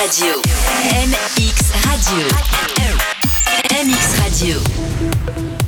Radio. MX Radio. MX Radio.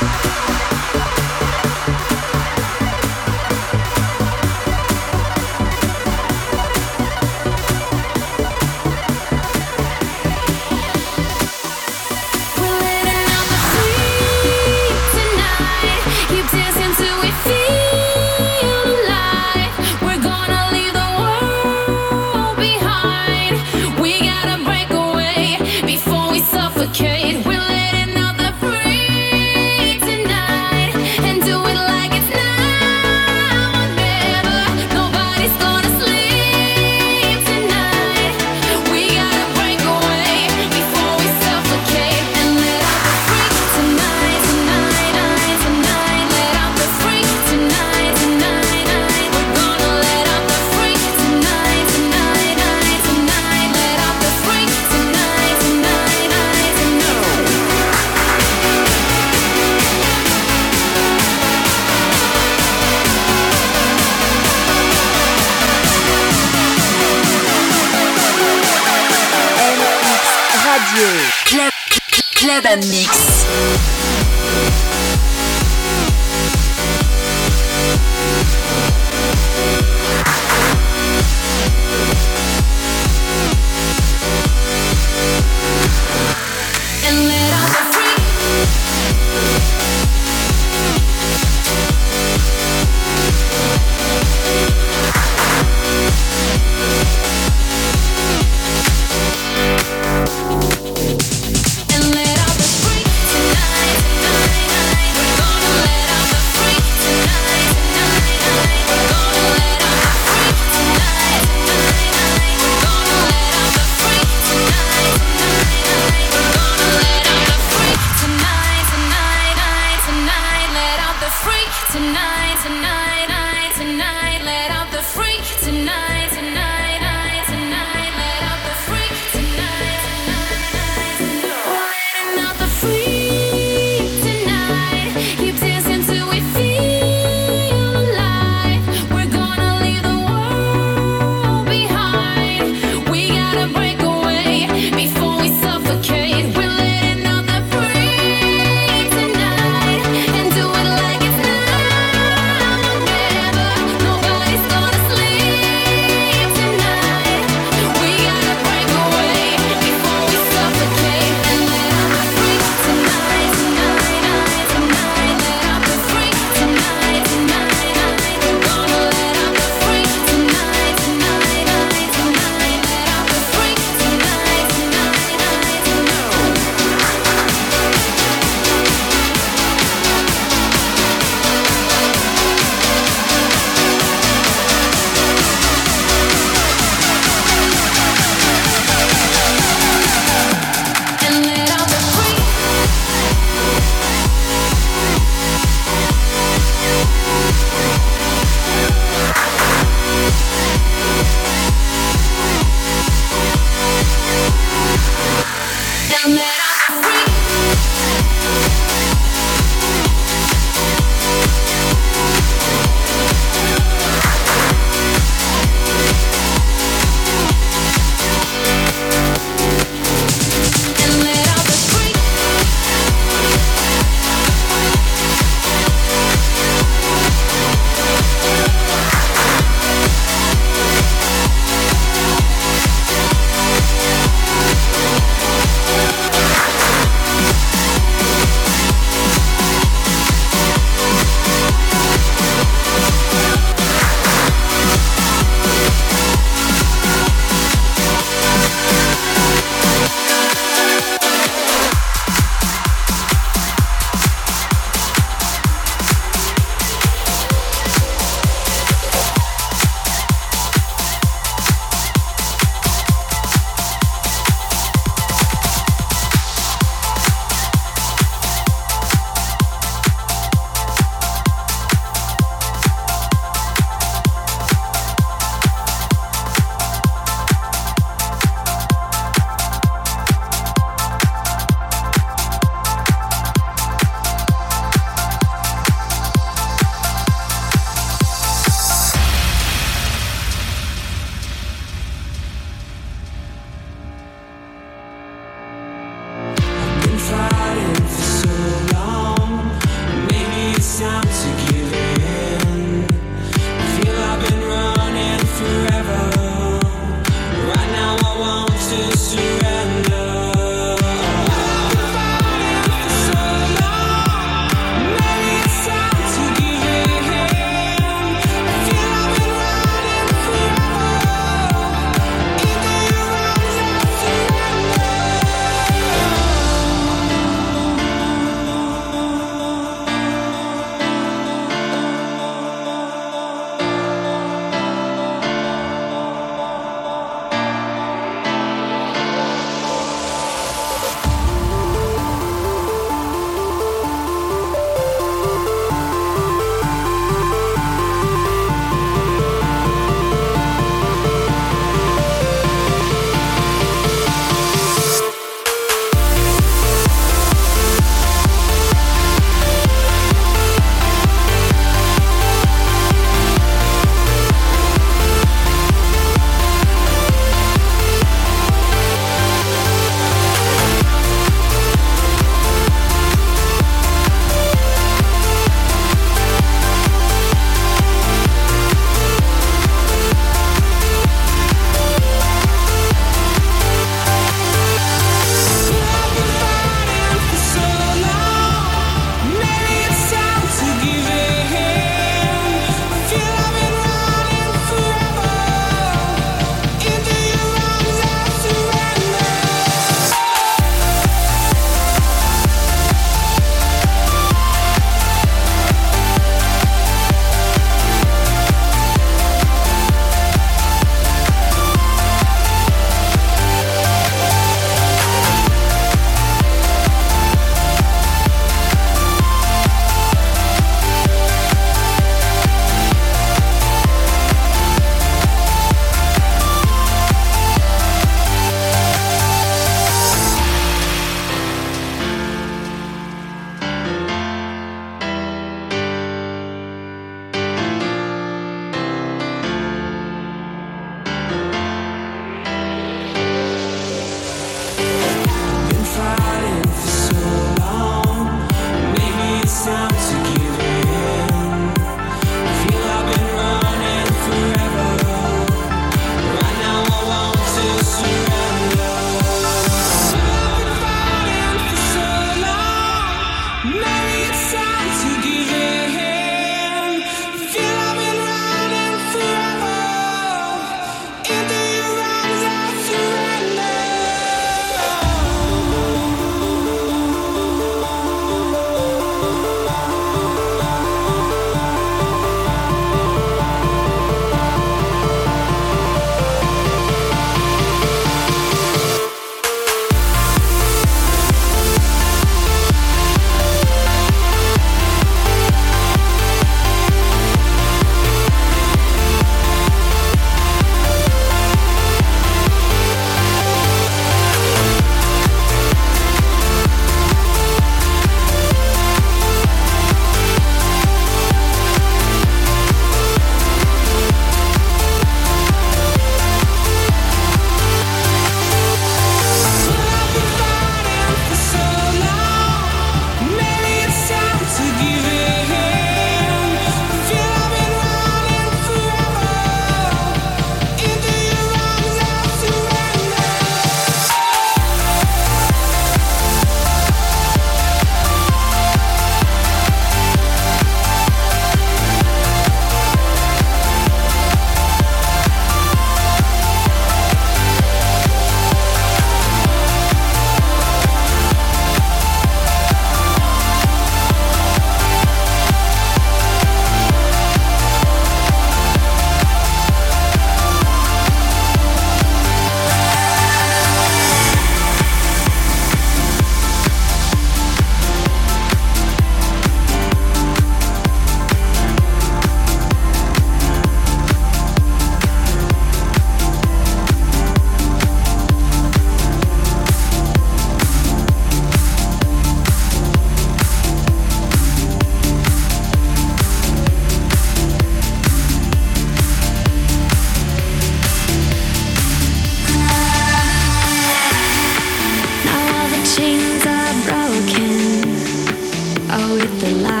with the light.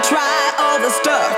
To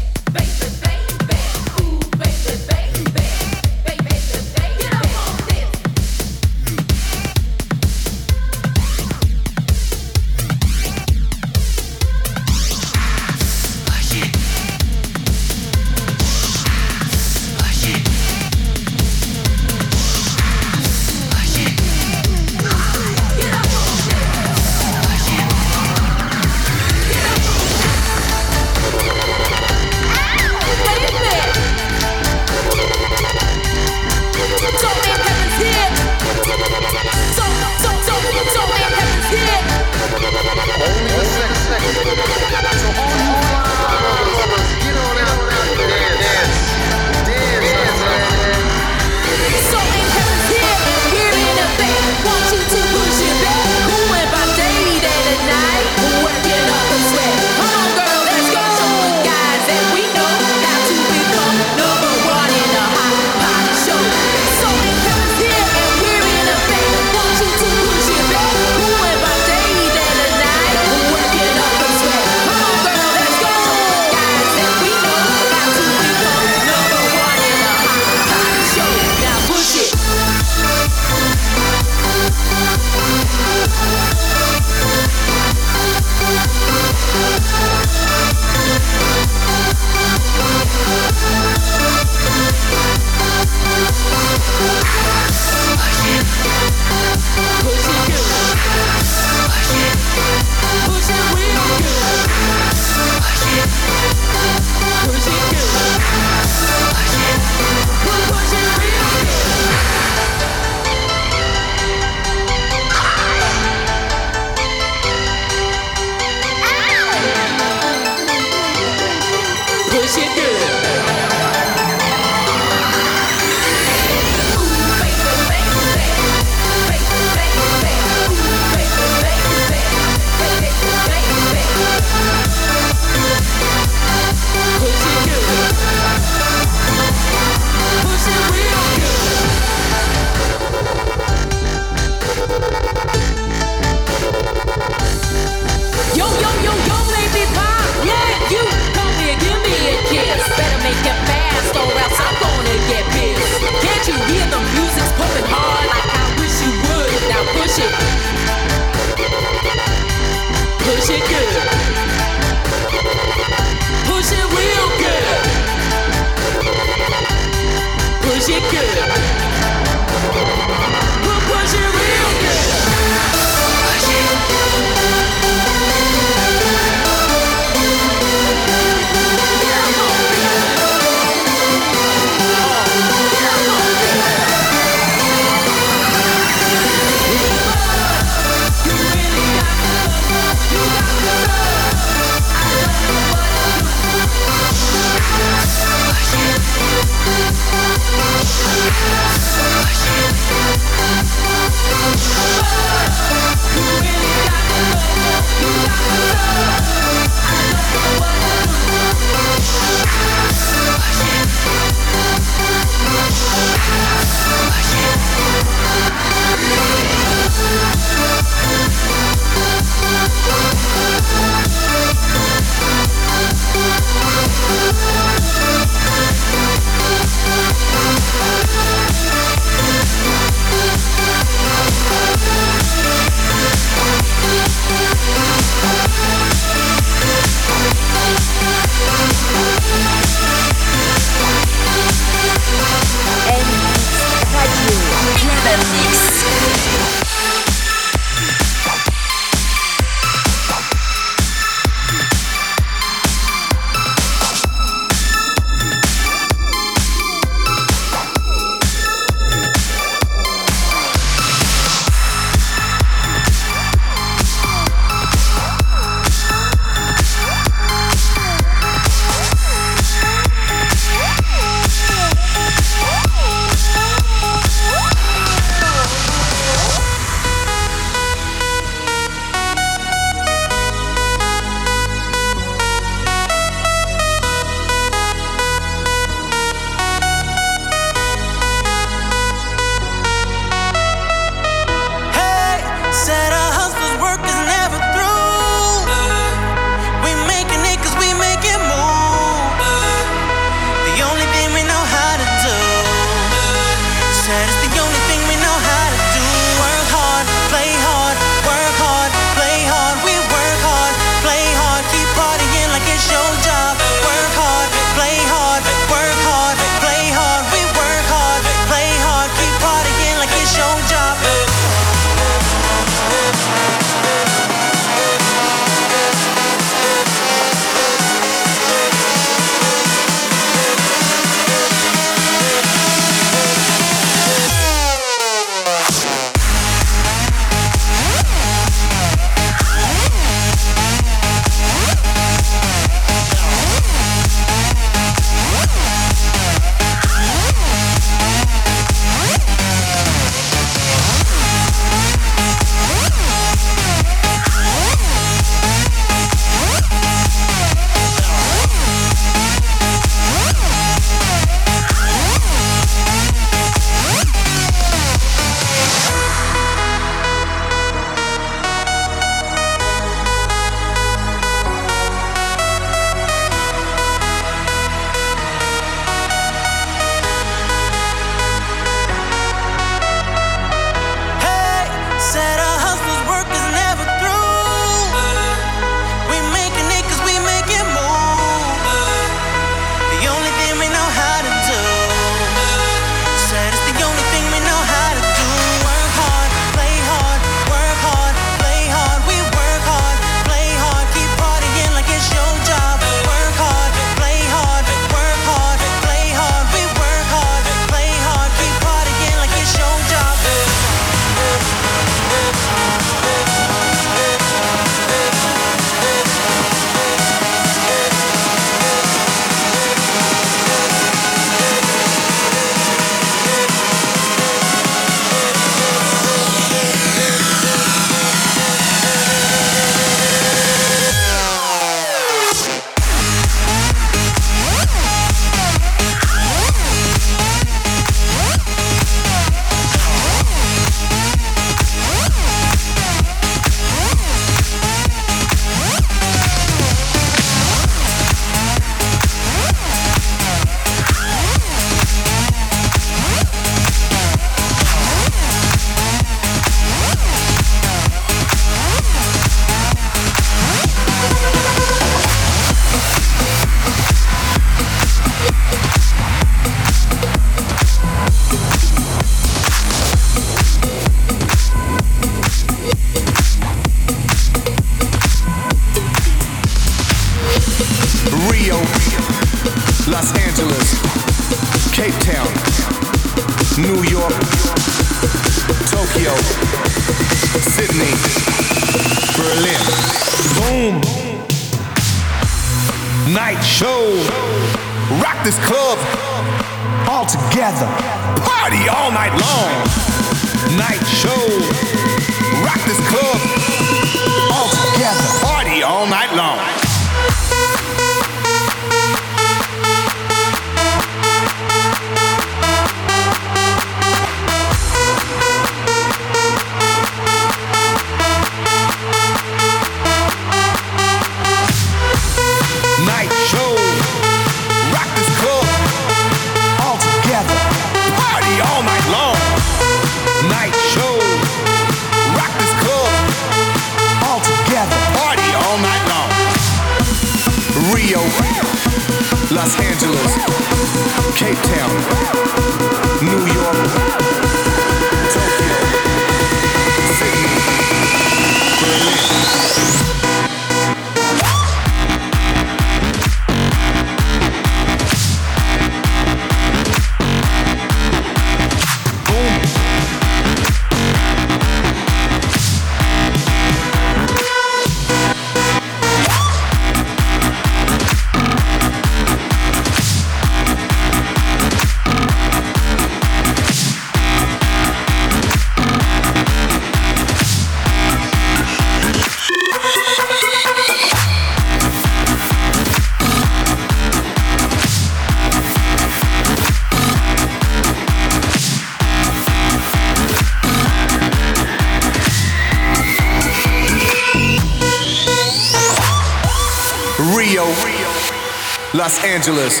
Angeles,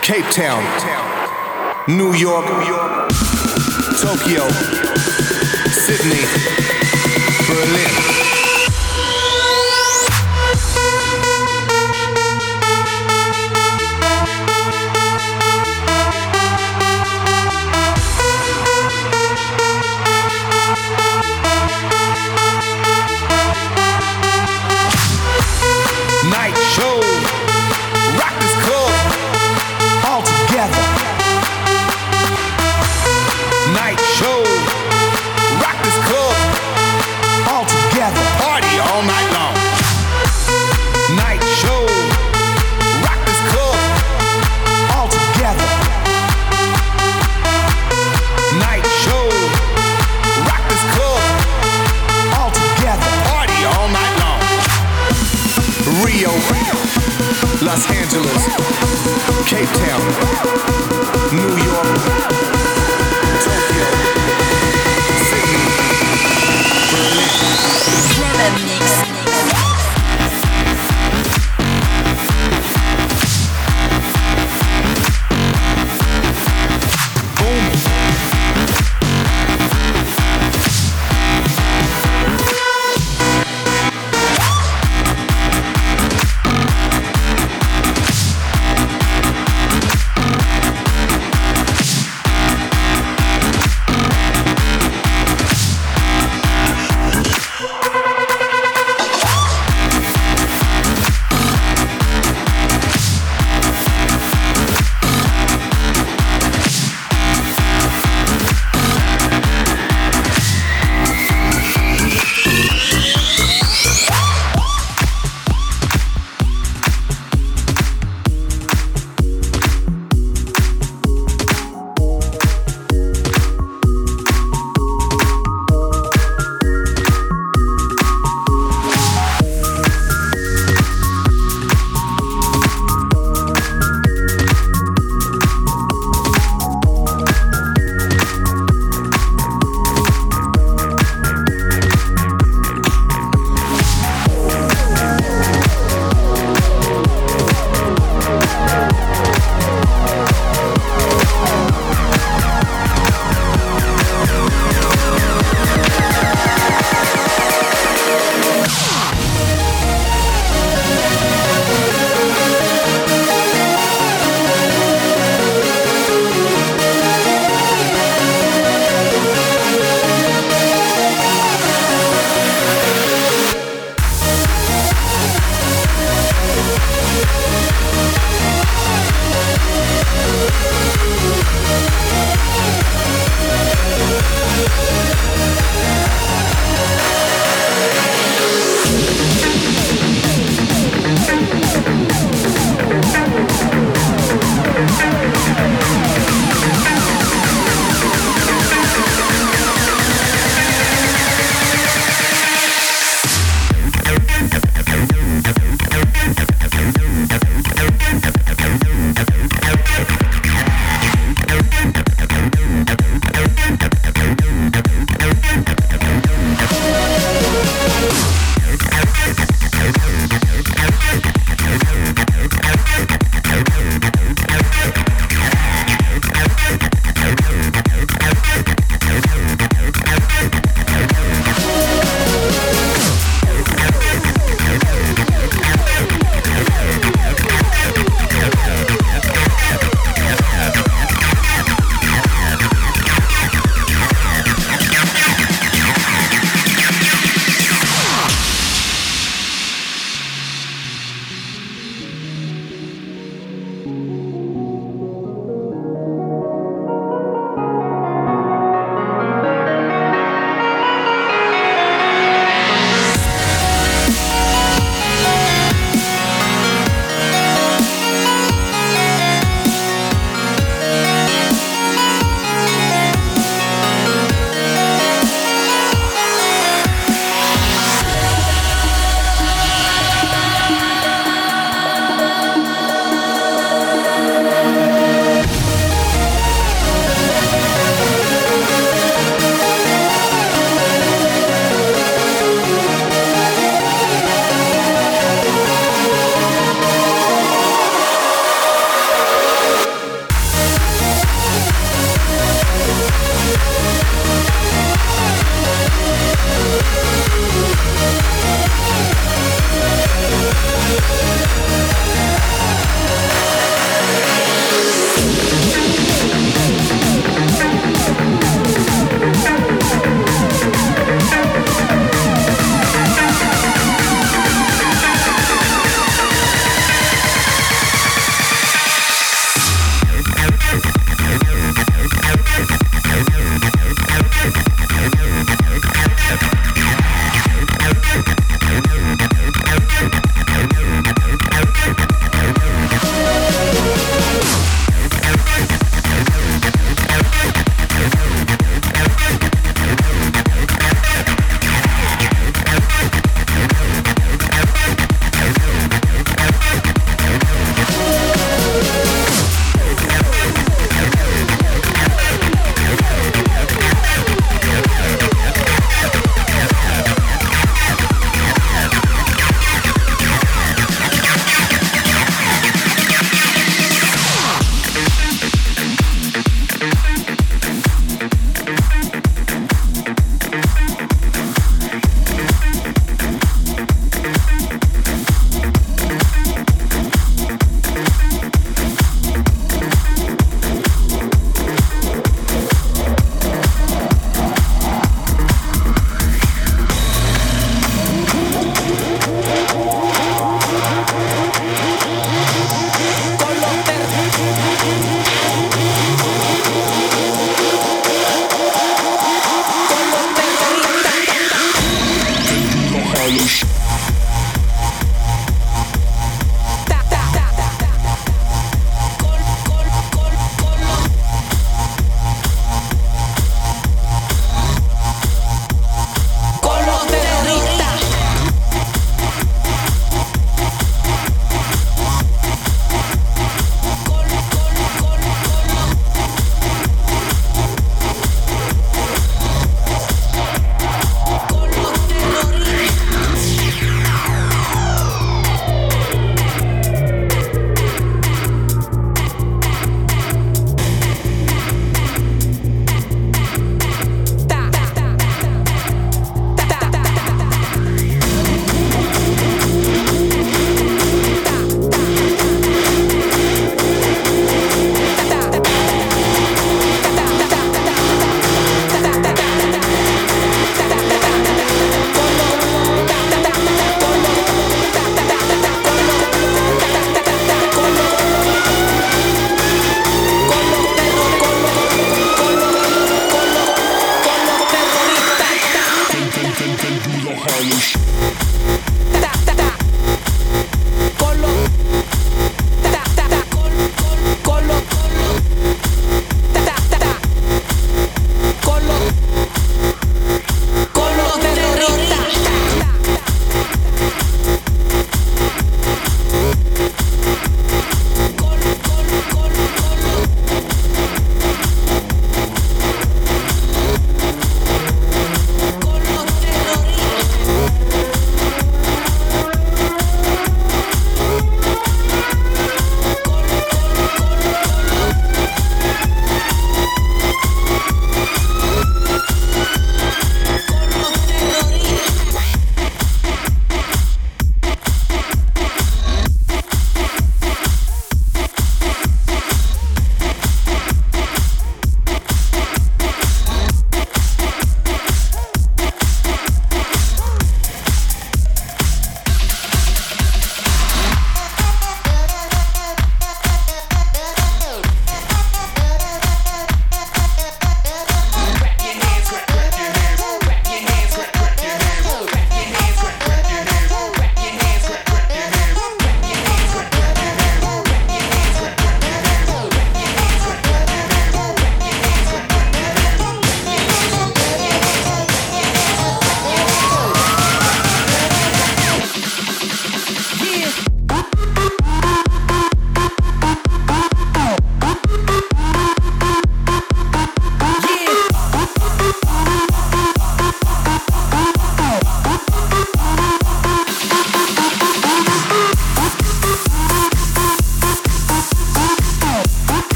Cape Town, New York, Tokyo, Sydney,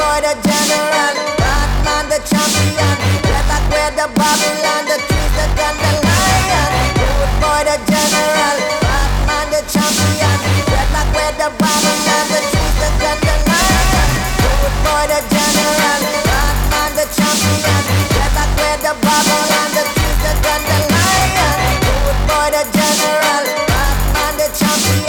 boy, the general. Batman, the champion. Where the Babylon, the trees, gun, the lion. Good boy, the general. Batman, the champion. Back where the Babylon, the trees, the gun, the lion. Good boy, the general. Batman, the champion. Back where the Babylon, the trees, the gun, the lion. Good boy, the general. Batman, the champion.